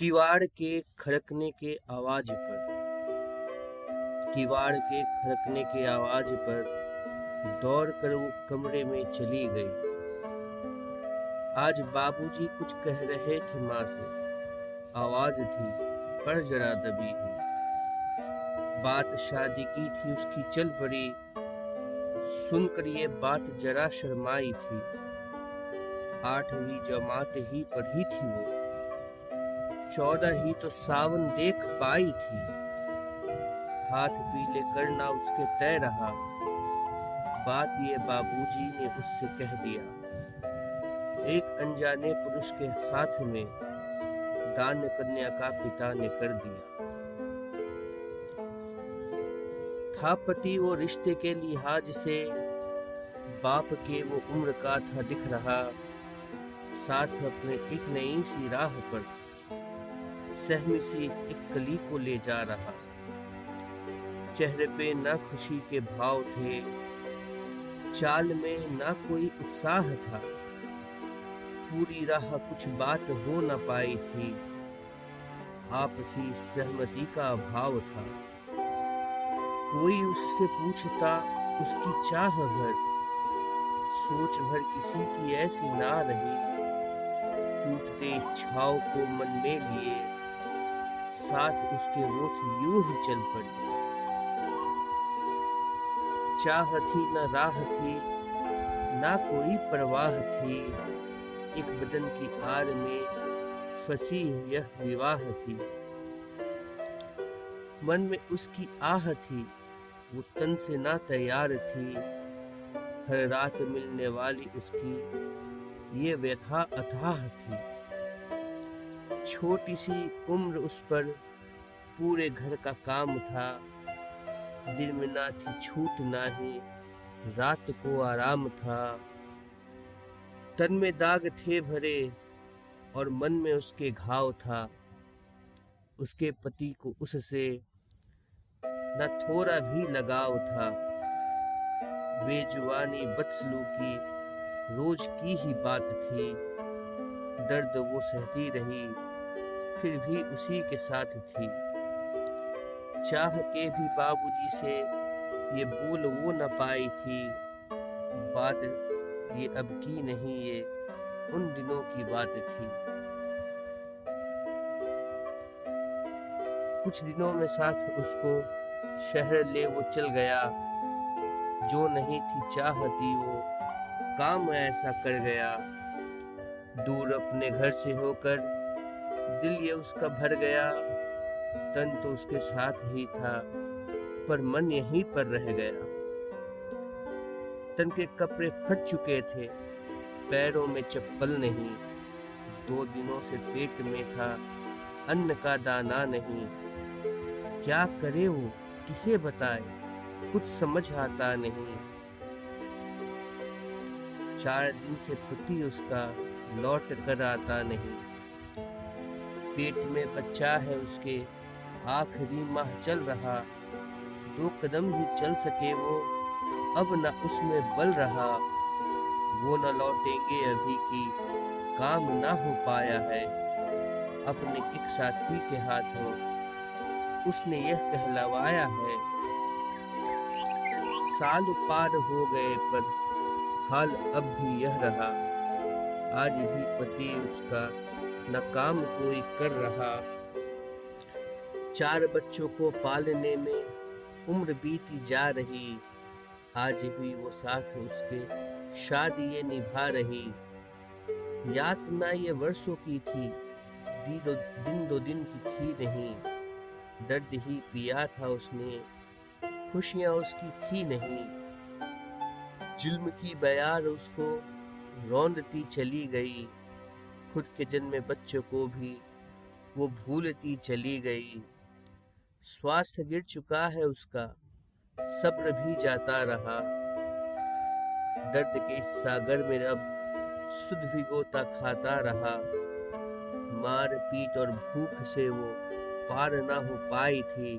किवाड़ के खड़कने के आवाज़ पर। किवाड़ के खड़कने के आवाज़ पर दौड़कर वो कमरे में चली गई। आज बाबूजी कुछ कह रहे थे माँ से। आवाज़ थी, पर जरा दबी हुई। बात शादी की थी, उसकी चल पड़ी। सुनकर ये बात जरा शर्माई थी। आठवीं जमात ही पढ़ी थी वो। चौदह ही तो सावन देख पाई थी। हाथ पीले करना उसके तय रहा। बात ये बाबूजी ने उससे कह दिया। एक अनजाने पुरुष के साथ में दान कन्या का पिता ने कर दिया। था पति वो रिश्ते के लिहाज से बाप के वो उम्र का था दिख रहा। साथ अपने एक नई सी राह पर सहमी से एक कली को ले जा रहा। चेहरे पे ना खुशी के भाव थे, चाल में ना कोई उत्साह था। पूरी राह कुछ बात हो न पाई थी। आपसी सहमति का अभाव था। कोई उससे पूछता, उसकी चाह भर? सोच भर किसी की ऐसी ना रही। टूटते इच्छाओं को मन में लिए साथ उसके रोथ यूँ ही चल पड़ी। चाह थी न राह थी, ना कोई परवाह थी। एक बदन की आर में फंसी यह विवाह थी। मन में उसकी आह थी, वो तन से ना तैयार थी। हर रात मिलने वाली उसकी ये व्यथा अथाह थी। छोटी सी उम्र उस पर पूरे घर का काम था दिन में ना थी छूट, ना ही रात को आराम था। तन में दाग थे भरे और मन में उसके घाव था। उसके पति को उससे न थोड़ा भी लगाव था। बेजुबानी बदसलूकी रोज की ही बात थी। दर्द वो सहती रही। फिर भी उसी के साथ थी। चाह के भी बाबूजी से ये बोल वो न पाई थी। बात ये अब की नहीं, ये उन दिनों की बात थी। कुछ दिनों में साथ उसको शहर ले वो चल गया। जो नहीं थी चाहती वो काम ऐसा कर गया। दूर अपने घर से होकर दिल ये उसका भर गया, तन तो उसके साथ ही था, पर मन यहीं पर रह गया। तन के कपड़े फट चुके थे, पैरों में चप्पल नहीं, दो दिनों से पेट में था, अन्न का दाना नहीं। क्या करे वो, किसे बताए, कुछ समझ आता नहीं। चार दिन से पति उसका, लौट कर आता नहीं। पेट में बच्चा है उसके आखिरी माह चल रहा, दो कदम भी चल सके वो, अब न उसमें बल रहा। वो न लौटेंगे अभी की काम ना हो पाया है, अपने एक साथी के हाथों, उसने यह कहलवाया है। साल पार हो गए पर हाल अब भी यह रहा, आज भी पति उसका न काम कोई कर रहा। चार बच्चों को पालने में उम्र बीती जा रही। आज भी वो साथ उसके शादी ये निभा रही। यातना ये वर्षों की थी दिन दो दिन की थी नहीं। दर्द ही पिया था उसने, खुशियाँ उसकी थी नहीं। जुल्म की बयार उसको रौंदती चली गई। खुद के जन्मे बच्चों को भी वो भूलती चली गई। स्वास्थ्य गिर चुका है उसका, सब्र भी जाता रहा। दर्द के सागर में अब सुध भी गोता खाता रहा। मार पीट और भूख से वो पार ना हो पाई थी।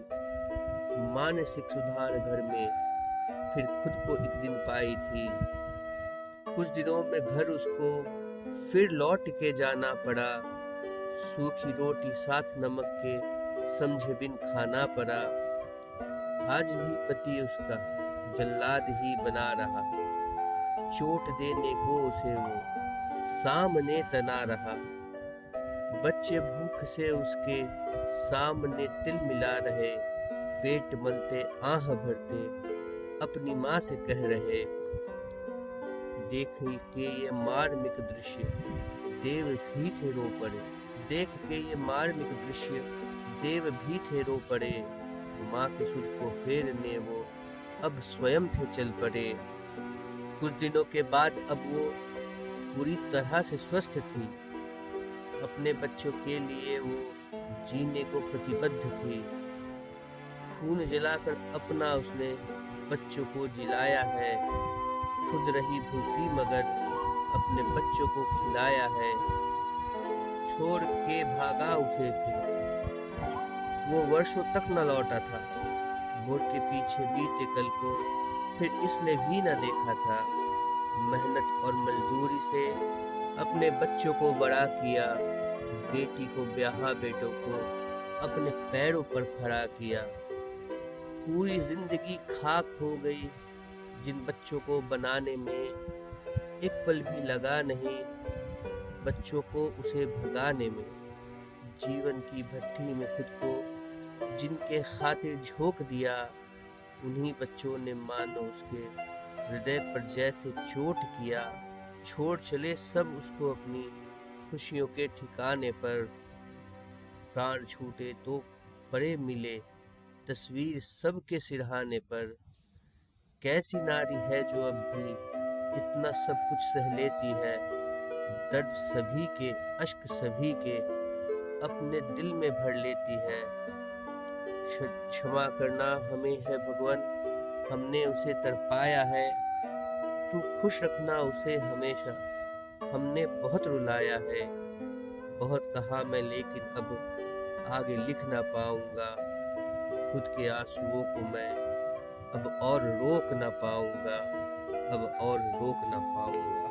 मानसिक सुधार घर में फिर खुद को एक दिन पाई थी। कुछ दिनों में घर उसको फिर लौट के जाना पड़ा। सूखी रोटी साथ नमक के समझे बिन खाना पड़ा। आज भी पति उसका जल्लाद ही बना रहा। चोट देने को उसे वो सामने तना रहा। बच्चे भूख से उसके सामने तिल मिला रहे। पेट मलते आह भरते अपनी माँ से कह रहे। देख के ये मार्मिक दृश्य देव भी थे रो पड़े। देख के ये मार्मिक दृश्य। देव भी थे रो पड़े। माँ के सुध को फेरने वो अब स्वयं थे चल पड़े। कुछ दिनों के बाद अब वो पूरी तरह से स्वस्थ थी। अपने बच्चों के लिए वो जीने को प्रतिबद्ध थी। खून जलाकर अपना उसने बच्चों को जिलाया है। खुद रही भूखी मगर अपने बच्चों को खिलाया है। छोड़ के भागा उसे फिर। वो वर्षों तक न लौटा था। मोड़ के पीछे बीते कल को फिर इसने भी न देखा था। मेहनत और मजदूरी से अपने बच्चों को बड़ा किया। बेटी को ब्याह बेटों को अपने पैरों पर खड़ा किया। पूरी ज़िंदगी खाक हो गई। जिन बच्चों को बनाने में एक पल भी लगा नहीं, बच्चों को उसे भगाने में, जीवन की भट्टी में खुद को जिनके खातिर झोंक दिया, उन्हीं बच्चों ने मानो उसके हृदय पर जैसे चोट किया, छोड़ चले सब उसको अपनी खुशियों के ठिकाने पर। प्राण छूटे तो परे मिले, तस्वीर सबके सिरहाने पर। कैसी नारी है जो अब भी इतना सब कुछ सह लेती है? दर्द सभी के, अश्क सभी के अपने दिल में भर लेती है। क्षमा करना हमें है भगवान, हमने उसे तरपाया है। तू खुश रखना उसे हमेशा, हमने बहुत रुलाया है। बहुत कहा मैं, लेकिन अब आगे लिख ना पाऊँगा। खुद के आंसुओं को मैं अब और रोक ना पाऊँगा अब और रोक ना पाऊँगा।